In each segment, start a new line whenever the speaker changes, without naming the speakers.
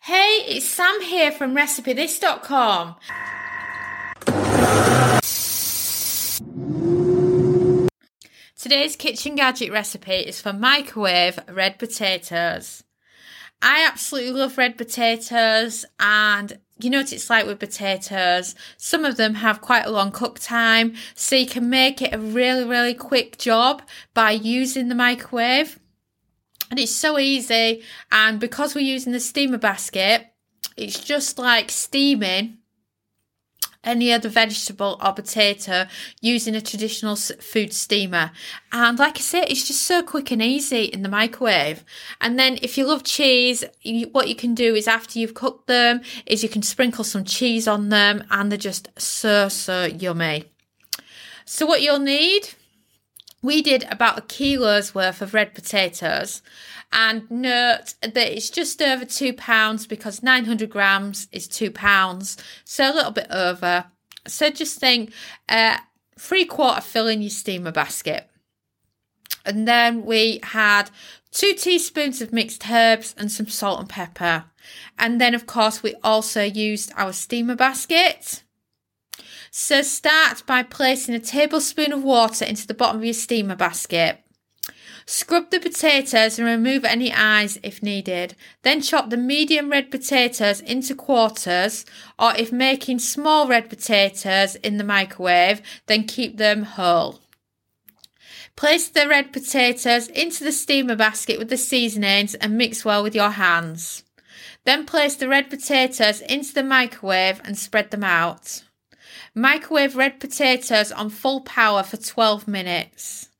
Hey, it's Sam here from RecipeThis.com. Today's kitchen gadget recipe is for microwave red potatoes. I absolutely love red potatoes and you know what it's like with potatoes. Some of them have quite a long cook time, so you can make it a really, really quick job by using the microwave. And it's so easy. And because we're using the steamer basket, it's just like steaming any other vegetable or potato using a traditional food steamer. And like I said, it's just so quick and easy in the microwave. And then if you love cheese, you, what you can do is after you've cooked them is you can sprinkle some cheese on them and they're just so, so yummy. So what you'll need, we did about a kilo's worth of red potatoes and note that it's just over two pounds because 900 grams is two pounds, so a little bit over. So just think uh, three quarter fill in your steamer basket. And then we had two teaspoons of mixed herbs and some salt and pepper. And then, of course, we also used our steamer basket. So start by placing a tablespoon of water into the bottom of your steamer basket. Scrub the potatoes and remove any eyes if needed. Then chop the medium red potatoes into quarters, or if making small red potatoes in the microwave, then keep them whole. Place the red potatoes into the steamer basket with the seasonings and mix well with your hands. Then place the red potatoes into the microwave and spread them out. Microwave red potatoes on full power for 12 minutes.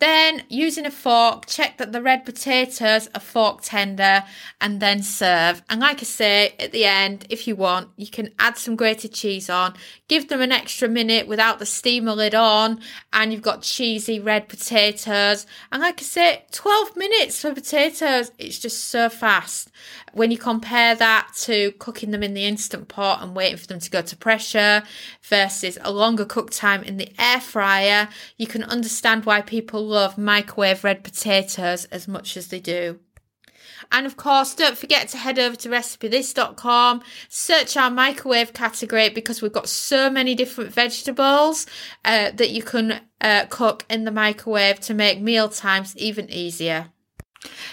Then, using a fork, check that the red potatoes are fork tender and then serve. And like I say, at the end, if you want, you can add some grated cheese on, give them an extra minute without the steamer lid on, and you've got cheesy red potatoes. And like I say, 12 minutes for potatoes, it's just so fast. When you compare that to cooking them in the instant pot and waiting for them to go to pressure versus a longer cook time in the air fryer, you can understand why people love microwave red potatoes as much as they do. And of course, don't forget to head over to recipethis.com, search our microwave category because we've got so many different vegetables uh, that you can uh, cook in the microwave to make meal times even easier.